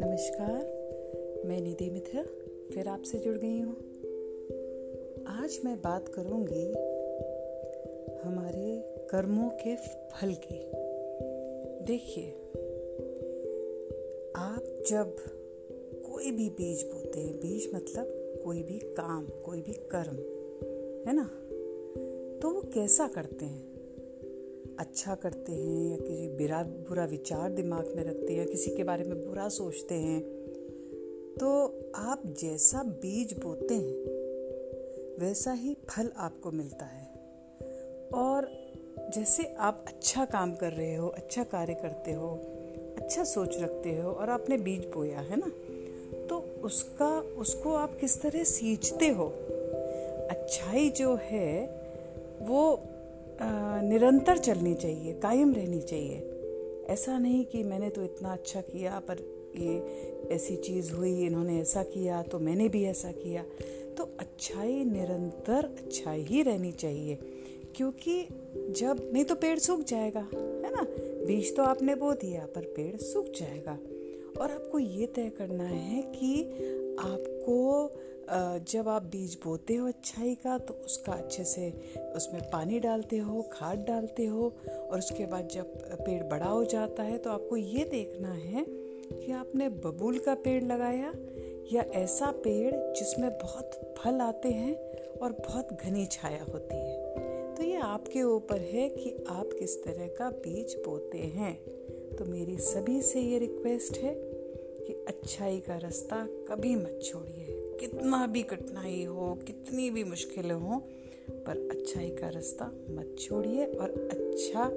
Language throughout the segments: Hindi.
नमस्कार, मैं निधि मित्रा फिर आपसे जुड़ गई हूँ। आज मैं बात करूँगी हमारे कर्मों के फल की। देखिए, आप जब कोई भी बीज बोते हैं, बीज मतलब कोई भी काम, कोई भी कर्म, है ना? तो वो कैसा करते हैं? अच्छा करते हैं या किसी बुरा बुरा विचार दिमाग में रखते हैं या किसी के बारे में बुरा सोचते हैं तो आप जैसा बीज बोते हैं, वैसा ही फल आपको मिलता है। और जैसे आप अच्छा काम कर रहे हो अच्छा कार्य करते हो अच्छा सोच रखते हो और आपने बीज बोया, है ना? तो उसका, उसको आप किस तरह सींचते हो? अच्छाई जो है, वो निरंतर चलनी चाहिए, कायम रहनी चाहिए। ऐसा नहीं कि मैंने तो इतना अच्छा किया, पर ये ऐसी चीज़ हुई, इन्होंने ऐसा किया तो मैंने भी ऐसा किया। तो अच्छाई निरंतर अच्छाई ही रहनी चाहिए, क्योंकि जब, नहीं तो पेड़ सूख जाएगा, है ना? बीज तो आपने बो दिया, पर पेड़ सूख जाएगा। और आपको ये तय करना है कि आपको जब आप बीज बोते हो अच्छाई का तो उसका अच्छे से उसमें पानी डालते हो, खाद डालते हो, और उसके बाद जब पेड़ बड़ा हो जाता है तो आपको ये देखना है कि आपने बबूल का पेड़ लगाया या ऐसा पेड़ जिसमें बहुत फल आते हैं और बहुत घनी छाया होती है। तो ये आपके ऊपर है कि आप किस तरह का बीज बोते हैं। तो मेरी सभी से ये रिक्वेस्ट है कि अच्छाई का रास्ता कभी मत छोड़िए। कितना भी कठिनाई हो, कितनी भी मुश्किलें हो, पर अच्छाई का रास्ता मत छोड़िए और अच्छा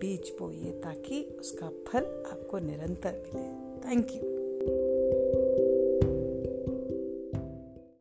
बीज बोइए ताकि उसका फल आपको निरंतर मिले। Thank you